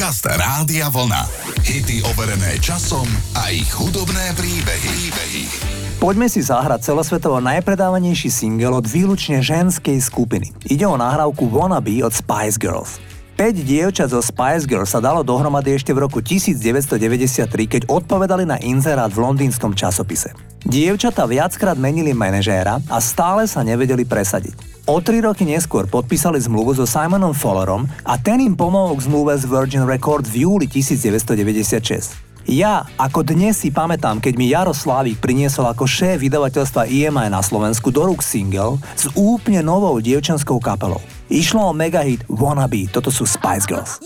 Podcast Rádia Vlna. Hity overené časom a ich hudobné príbehy. príbehy. Poďme si zahrať celosvetovo najpredávanejší single od výlučne ženskej skupiny. Ide o nahrávku Wannabe od Spice Girls. 5 dievčat zo Spice Girls sa dalo dohromady ešte v roku 1993, keď odpovedali na inzerát v londýnskom časopise. Dievčata viackrát menili manažéra a stále sa nevedeli presadiť. O tri roky neskôr podpísali zmluvu so Simonom Follerom a ten im pomohol k zmluve z Virgin Records v júli 1996. Ja, ako dnes si pamätám, keď mi Jaro Slávík priniesol ako šéf vydavateľstva EMI na Slovensku do rúk single s úplne novou dievčanskou kapelou. Išlo o megahit Wannabe, toto sú Spice Girls.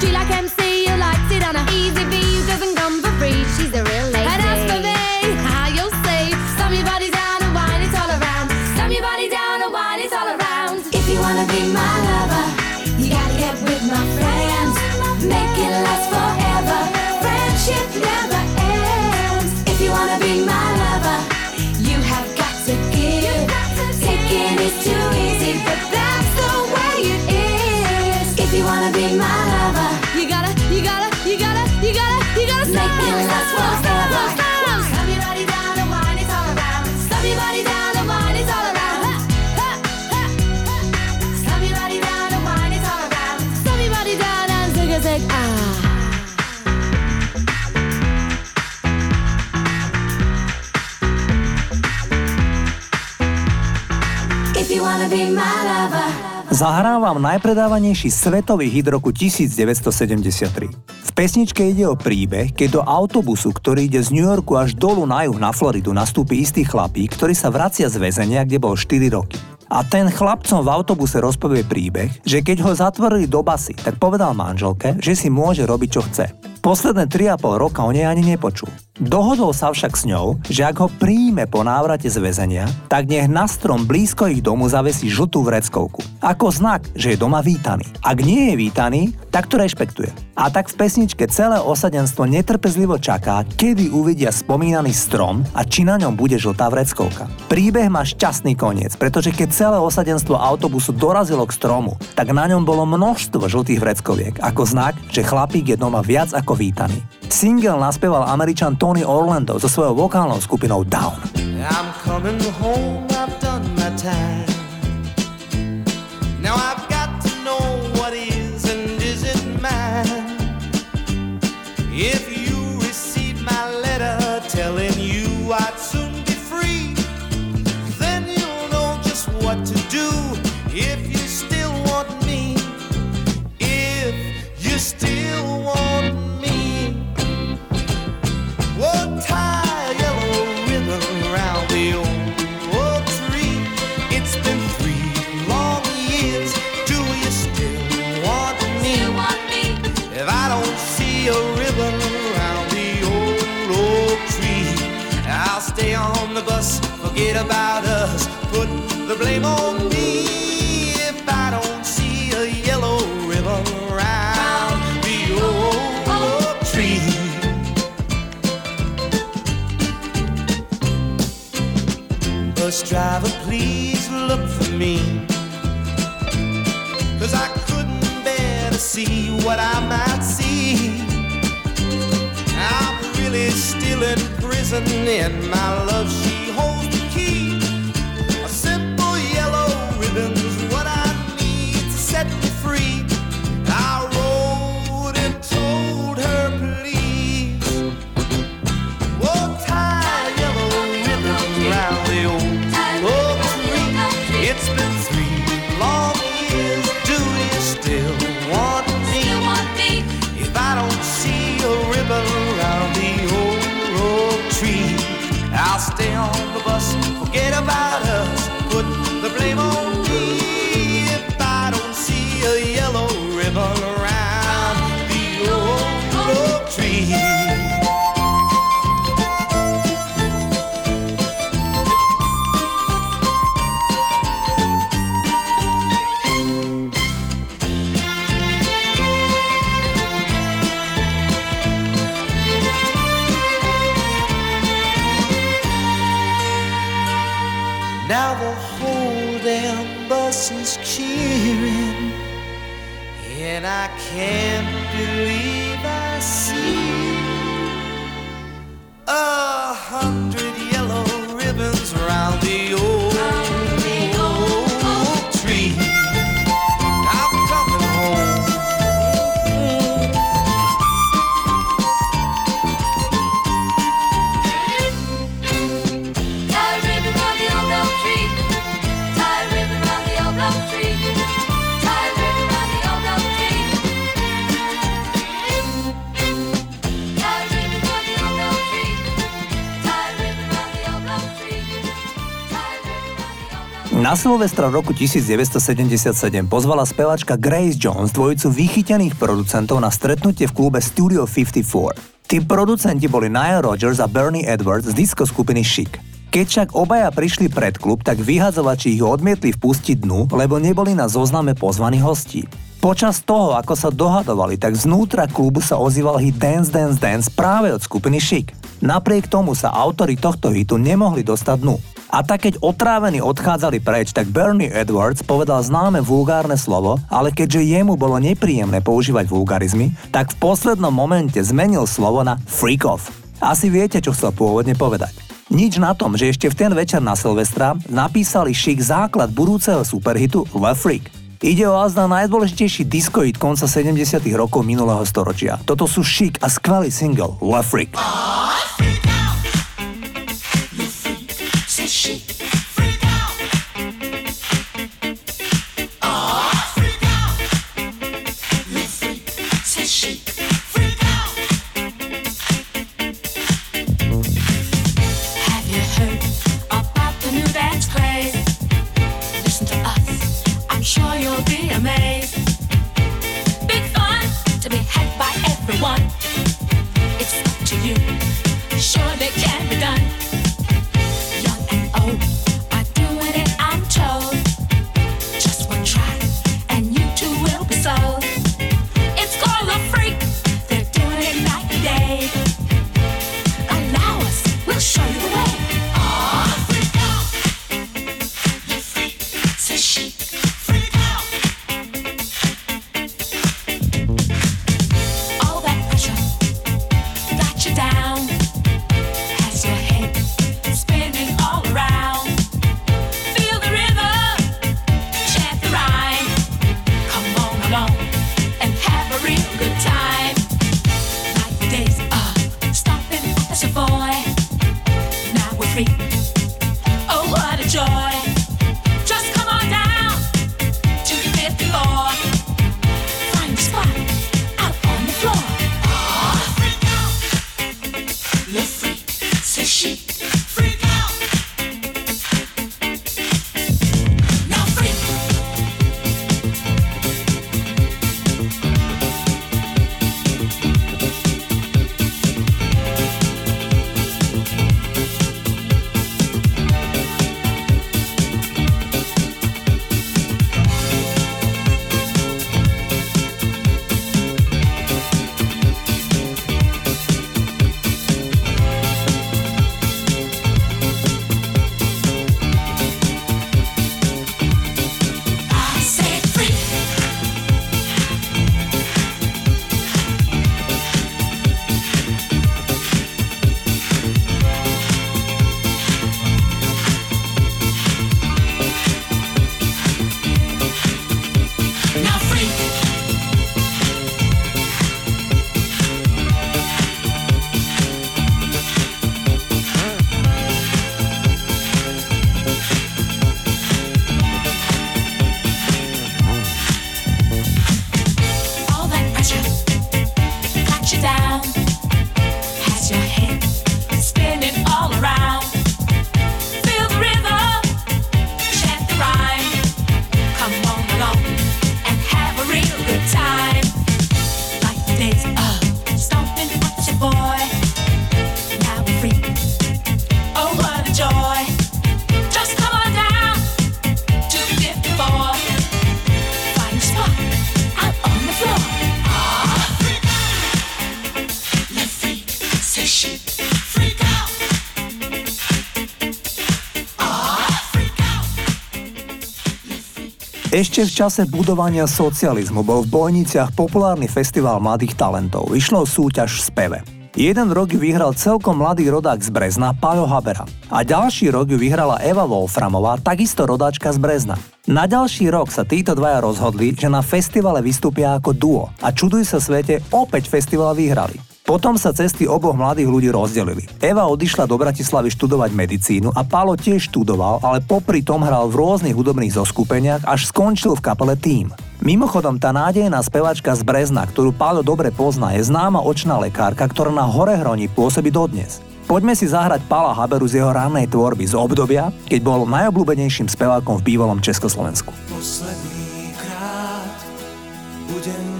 G like MC, you liked it on a Easy V, you doesn't come for free. She's the a Zahrávam najpredávanejší svetový hit roku 1973. V pesničke ide o príbeh, keď do autobusu, ktorý ide z New Yorku až dolu na juh na Floridu, nastúpi istý chlapík, ktorý sa vracia z väzenia, kde bol 4 roky. A ten chlapcom v autobuse rozpovie príbeh, že keď ho zatvorili do basy, tak povedal manželke, že si môže robiť čo chce. Posledné 3,5 roka o nej ani nepočul. Dohodol sa však s ňou, že ak ho príjme po návrate z väzenia, tak nech na strom blízko ich domu zavesí žltú vreckovku. Ako znak, že je doma vítaný. Ak nie je vítaný, tak to rešpektuje. A tak v pesničke celé osadenstvo netrpezlivo čaká, kedy uvidia spomínaný strom a či na ňom bude žltá vreckovka. Príbeh má šťastný koniec, pretože keď celé osadenstvo autobusu dorazilo k stromu, tak na ňom bolo množstvo žltých vreckoviek, ako znak, že chlapík je doma viac ako vítaný. Single naspieval američan Tony Orlando so svojou vokálnou skupinou Down. I'm coming home, I've done my time. Now I've stay on the bus, forget about us, put the blame on me if I don't see a yellow ribbon around the old tree. Bus driver, please look for me. Cause I couldn't bear to see what I might still in prison, and my love, she Silvestra v roku 1977 pozvala spevačka Grace Jones dvojicu vychytených producentov na stretnutie v klube Studio 54. Tí producenti boli Nile Rodgers a Bernie Edwards z disco skupiny Chic. Keď však obaja prišli pred klub, tak vyhadzovači ich odmietli vpustiť dnu, lebo neboli na zozname pozvaných hostí. Počas toho, ako sa dohadovali, tak znútra klubu sa ozýval hit Dance Dance Dance práve od skupiny Chic. Napriek tomu sa autori tohto hitu nemohli dostať dnu. A tak keď otrávení odchádzali preč, tak Bernie Edwards povedal známe vulgárne slovo, ale keďže jemu bolo nepríjemné používať vulgarizmy, tak v poslednom momente zmenil slovo na freak off. Asi viete, čo chcel pôvodne povedať. Nič na tom, že ešte v ten večer na Silvestra napísali Chic základ budúceho superhitu Le Freak. Ide o azda najdôležitejší disco hit konca 70 rokov minulého storočia. Toto sú Chic a skvelý single Le Freak. Say she Ešte v čase budovania socializmu bol v Bojniciach populárny festival mladých talentov. Išlo súťaž v speve. Jeden rok ju vyhral celkom mladý rodák z Brezna, Pajo Habera. A ďalší rok ju vyhrala Eva Wolframová, takisto rodáčka z Brezna. Na ďalší rok sa títo dvaja rozhodli, že na festivale vystúpia ako duo a čuduj sa svete, opäť festival vyhrali. Potom sa cesty oboch mladých ľudí rozdelili. Eva odišla do Bratislavy študovať medicínu a Pálo tiež študoval, ale popri tom hral v rôznych hudobných zoskupeniach, až skončil v kapele Team. Mimochodom, tá nádejná spevačka z Brezna, ktorú Pálo dobre pozná, je známa očná lekárka, ktorá na Horehroni pôsobí dodnes. Poďme si zahrať Pála Haberu z jeho rannej tvorby z obdobia, keď bol najobľúbenejším spevákom v bývalom Československu. Posledný krát budem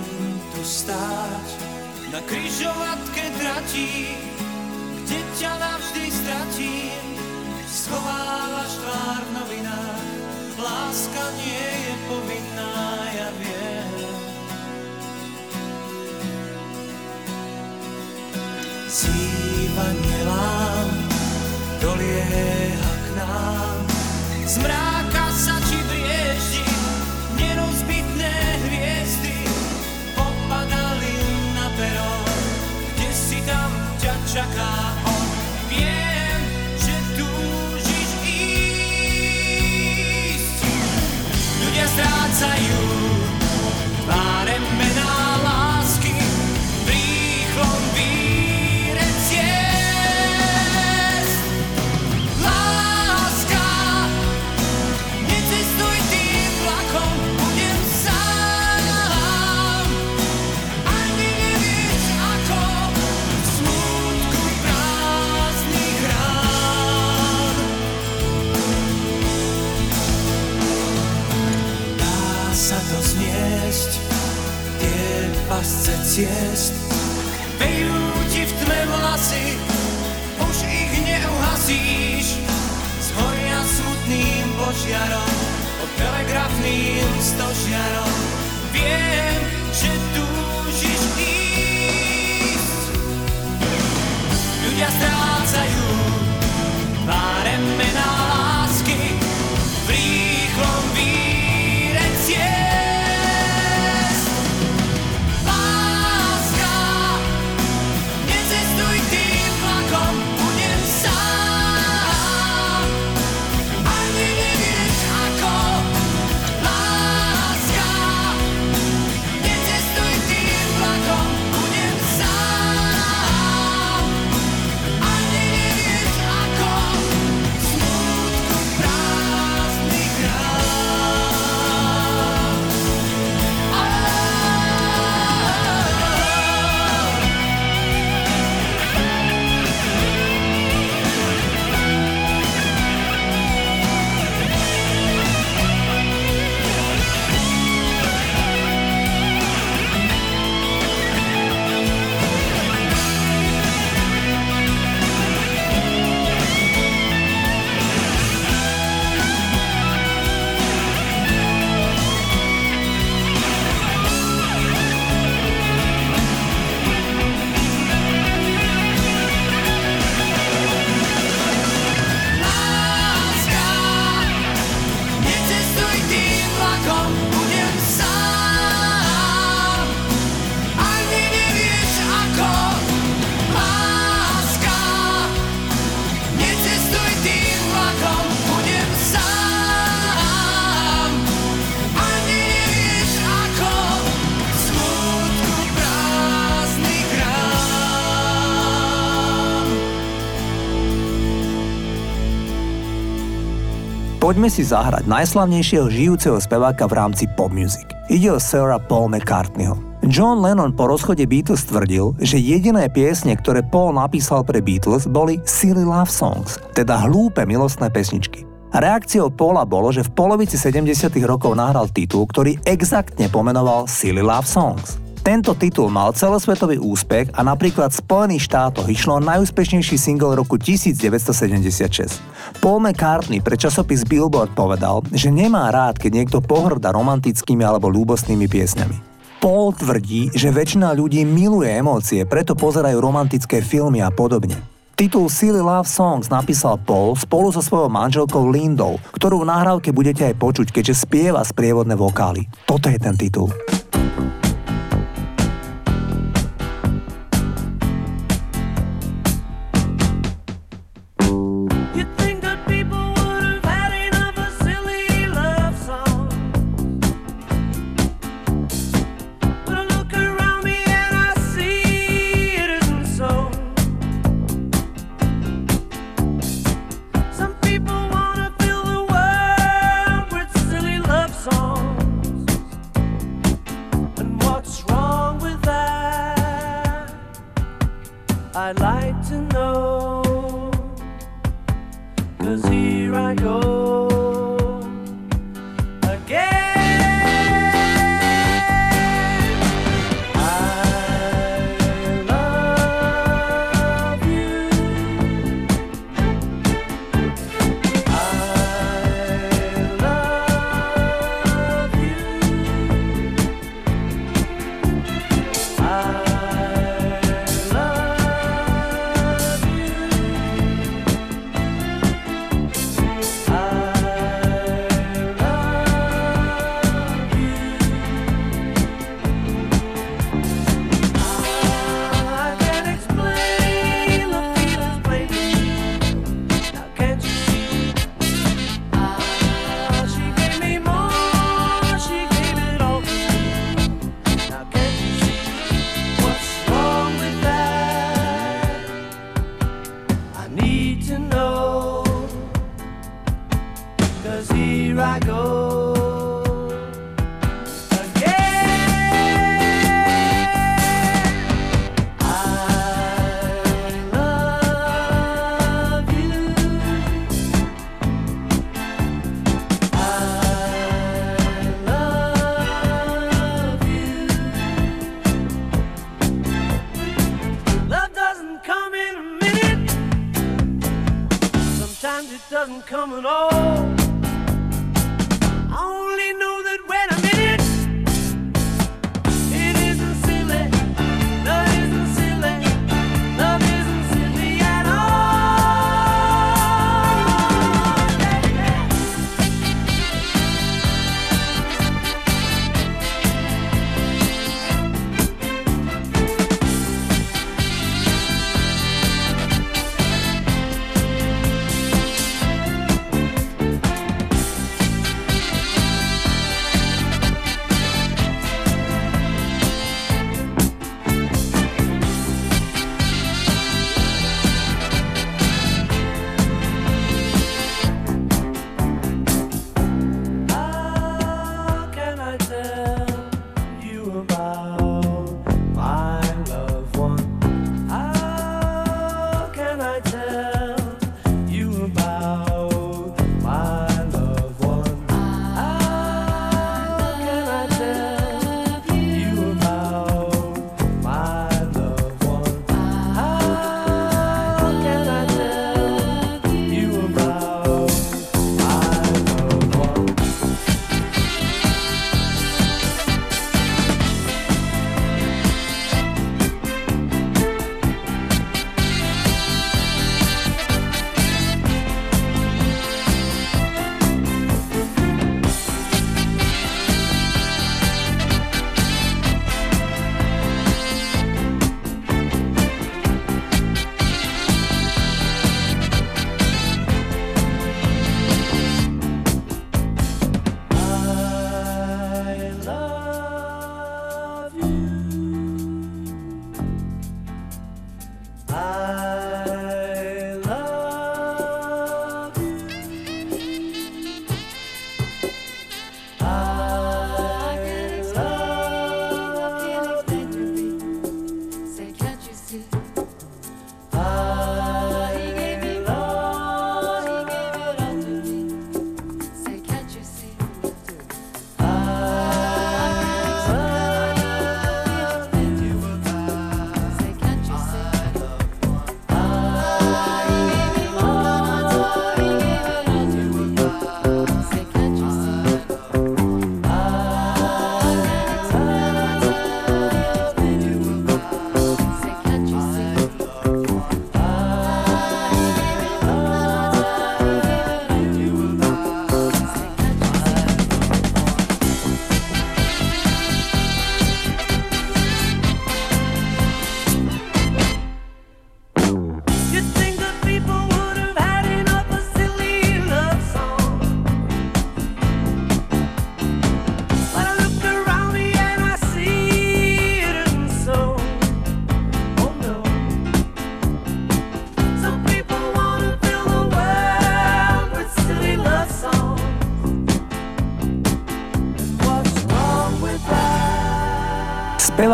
z smutným požiarom, pod telegrafným stožiarom. Poďme si zahrať najslavnejšieho žijúceho speváka v rámci pop music. Ide o Sarah Paul McCartneyho. John Lennon po rozchode Beatles tvrdil, že jediné piesne, ktoré Paul napísal pre Beatles, boli silly love songs, teda hlúpe milostné pesničky. Reakciou Paula bolo, že v polovici 70. rokov nahral titul, ktorý exaktne pomenoval Silly Love Songs. Tento titul mal celosvetový úspech a napríklad v Spojených štátoch išlo najúspešnejší single roku 1976. Paul McCartney pre časopis Billboard povedal, že nemá rád, keď niekto pohrda romantickými alebo ľúbostnými piesňami. Paul tvrdí, že väčšina ľudí miluje emócie, preto pozerajú romantické filmy a podobne. Titul Silly Love Songs napísal Paul spolu so svojou manželkou Lindou, ktorú v nahrávke budete aj počuť, keďže spieva sprievodné vokály. Toto je ten titul.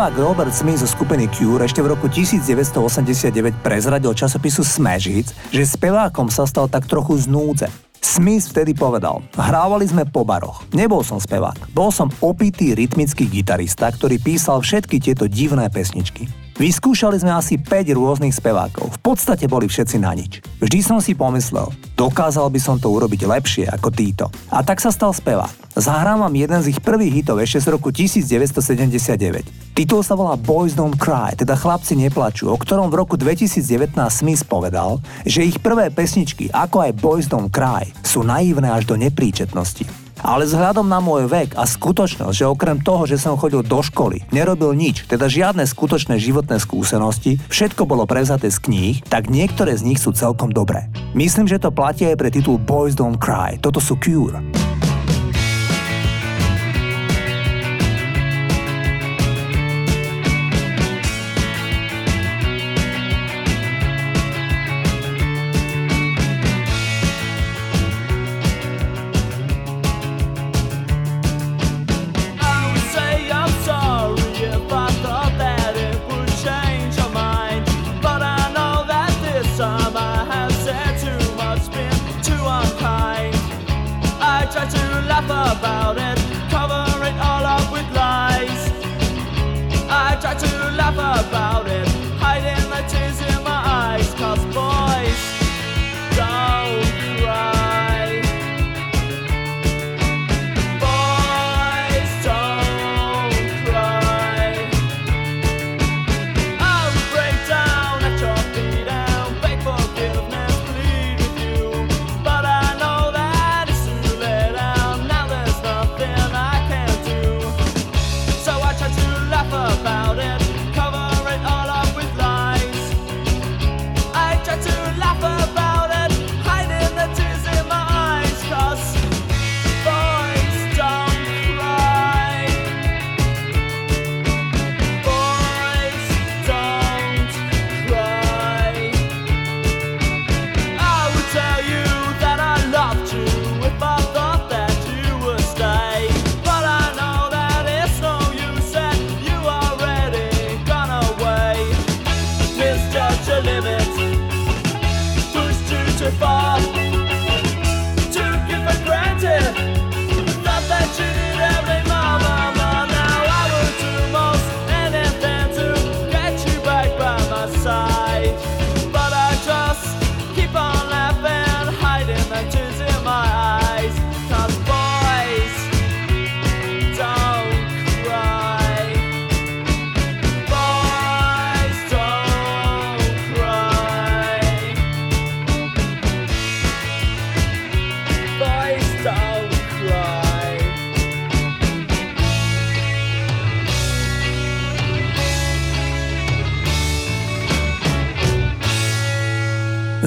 Spevák Robert Smith zo skupiny Cure ešte v roku 1989 prezradil časopisu Smash Hits, že spevákom sa stal tak trochu z núdze. Smith vtedy povedal, hrávali sme po baroch. Nebol som spevák, bol som opitý rytmický gitarista, ktorý písal všetky tieto divné pesničky. Vyskúšali sme asi 5 rôznych spevákov. V podstate boli všetci na nič. Vždy som si pomyslel, dokázal by som to urobiť lepšie ako títo. A tak sa stal spevák. Zahrám vám jeden z ich prvých hitov ešte z roku 1979. Titul sa volá Boys Don't Cry, teda Chlapci neplačú, o ktorom v roku 2019 Smith povedal, že ich prvé pesničky, ako aj Boys Don't Cry, sú naivné až do nepríčetnosti. Ale vzhľadom na môj vek a skutočnosť, že okrem toho, že som chodil do školy, nerobil nič, teda žiadne skutočné životné skúsenosti, všetko bolo prevzaté z kníh, tak niektoré z nich sú celkom dobré. Myslím, že to platí aj pre titul Boys Don't Cry. Toto sú Cure.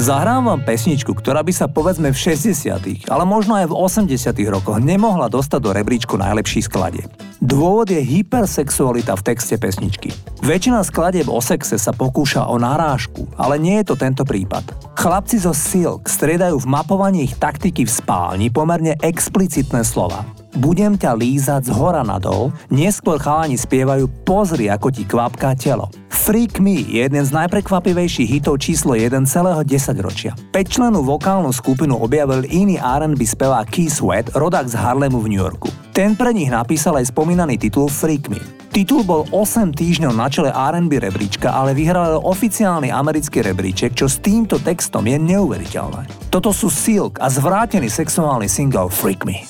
Zahrám vám pesničku, ktorá by sa povedzme v 60 ale možno aj v 80 rokoch nemohla dostať do rebríčku najlepší skladie. Dôvod je hypersexualita v texte pesničky. Väčšina skladieb o sexe sa pokúša o narážku, ale nie je to tento prípad. Chlapci zo Silk striedajú v mapovaní ich taktiky v spálni pomerne explicitné slova. Budem ťa lízať z hora nadol, neskôr chalani spievajú Pozri, ako ti kvapká telo. Freak Me je jeden z najprekvapivejších hitov číslo 1 celého 10 ročia. 5-členú vokálnu skupinu objavil iný R&B spevák Keith Sweat, rodák z Harlemu v New Yorku. Ten pre nich napísal aj spomínaný titul Freak Me. Titul bol 8 týždňov na čele R&B rebríčka, ale vyhral oficiálny americký rebríček, čo s týmto textom je neuveriteľné. Toto sú Silk a zvrátený sexuálny single Freak Me.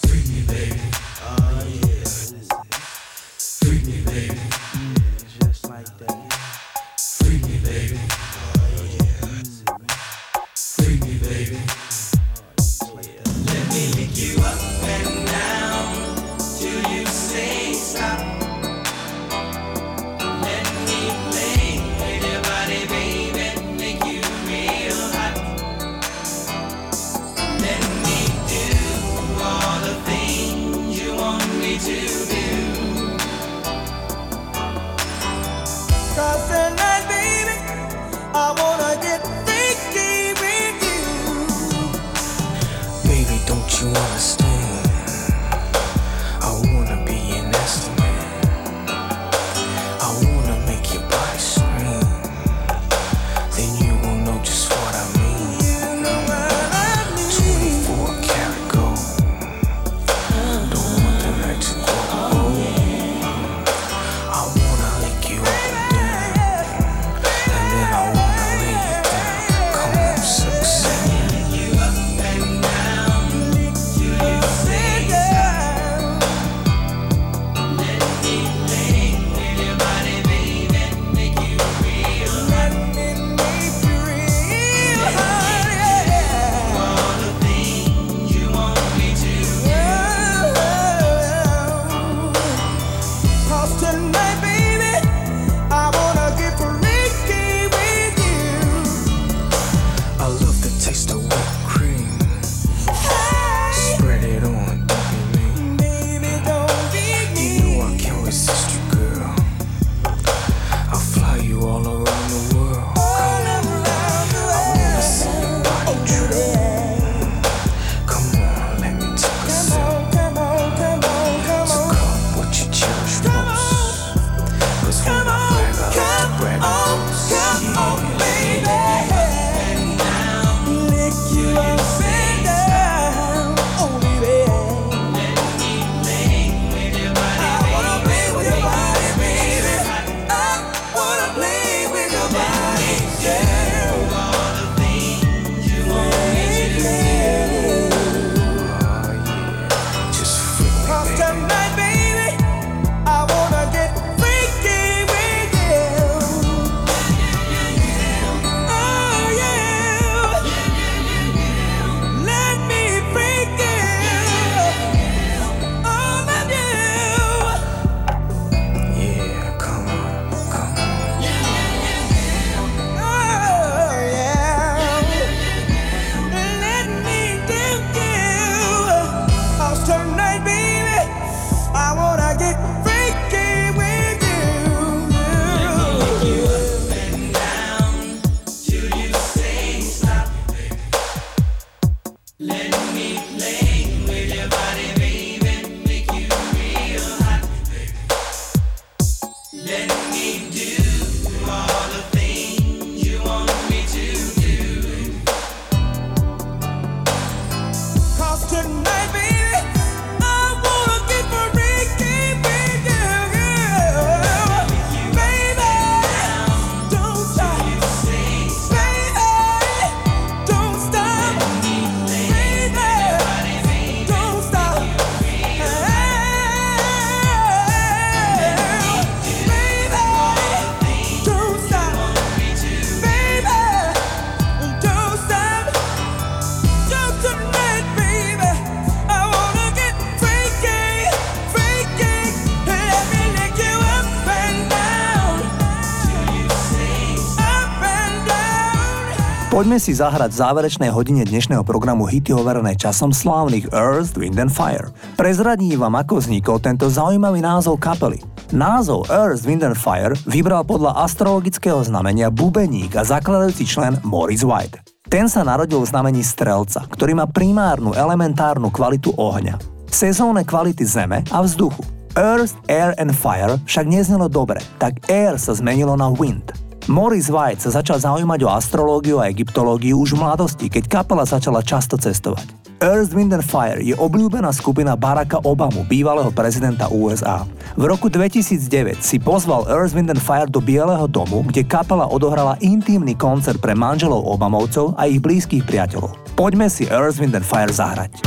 Cause Poďme si zahrať v záverečnej hodine dnešného programu hity overené časom slávnych Earth, Wind and Fire. Prezradím vám, ako vznikol tento zaujímavý názov kapely. Názov Earth, Wind and Fire vybral podľa astrologického znamenia bubeník a zakladajúci člen Morris White. Ten sa narodil v znamení strelca, ktorý má primárnu elementárnu kvalitu ohňa. Sezónne kvality zeme a vzduchu. Earth, Air and Fire však neznelo dobre, tak Air sa zmenilo na Wind. Morris White sa začal zaujímať o astrológiu a egyptológiu už v mladosti, keď kapela začala často cestovať. Earth, Wind and Fire je obľúbená skupina Baracka Obamu, bývalého prezidenta USA. V roku 2009 si pozval Earth, Wind and Fire do Bieleho domu, kde kapela odohrala intímny koncert pre manželov Obamovcov a ich blízkych priateľov. Poďme si Earth, Wind and Fire zahrať.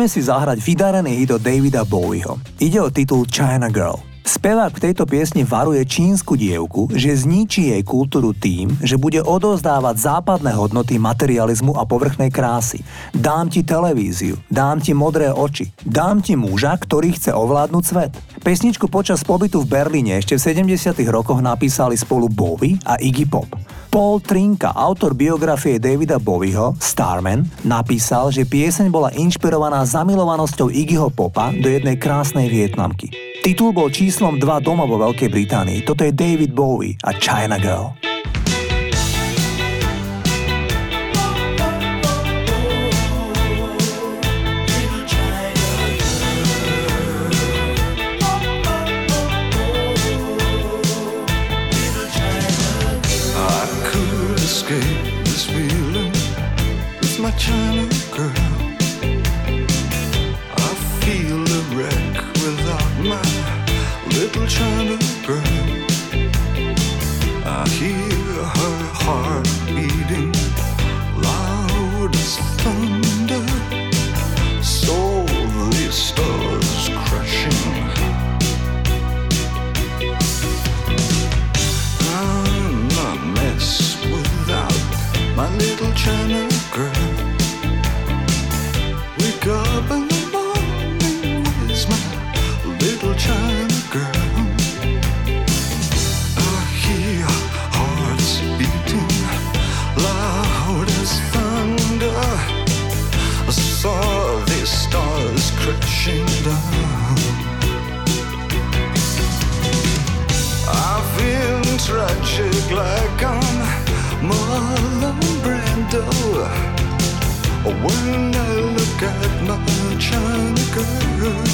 Poďme si zahrať vydarený hit od Davida Bowieho. Ide o titul China Girl. Spevák v tejto piesni varuje čínsku dievku, že zničí jej kultúru tým, že bude odovzdávať západné hodnoty materializmu a povrchnej krásy. Dám ti televíziu, dám ti modré oči, dám ti muža, ktorý chce ovládnuť svet. Pesničku počas pobytu v Berlíne ešte v 70. rokoch napísali spolu Bowie a Iggy Pop. Paul Trinka, autor biografie Davida Bowieho, Starman, napísal, že pieseň bola inšpirovaná zamilovanosťou Iggyho Popa do jednej krásnej Vietnamky. Titul bol číslom 2 doma vo Veľkej Británii. Toto je David Bowie a China Girl. Little girl, I feel a wreck without my little China girl. I hear when I look at my China girl.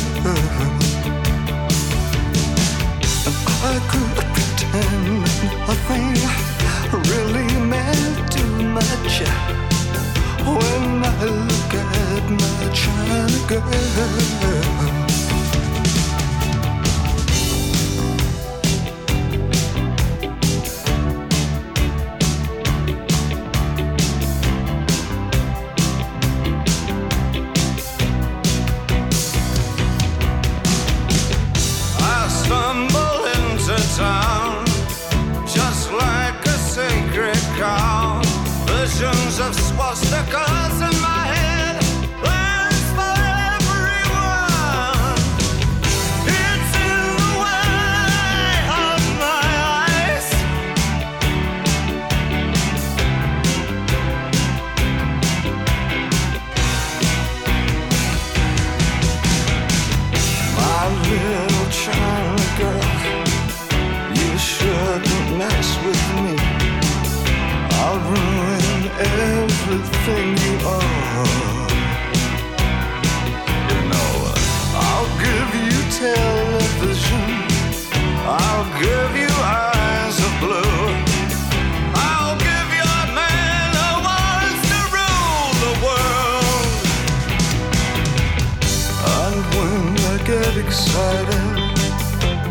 I could pretend nothing really meant too much when I look at my China girl. Get excited,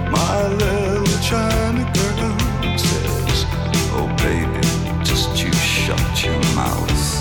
my little China girl says, Oh, baby, just you shut your mouth.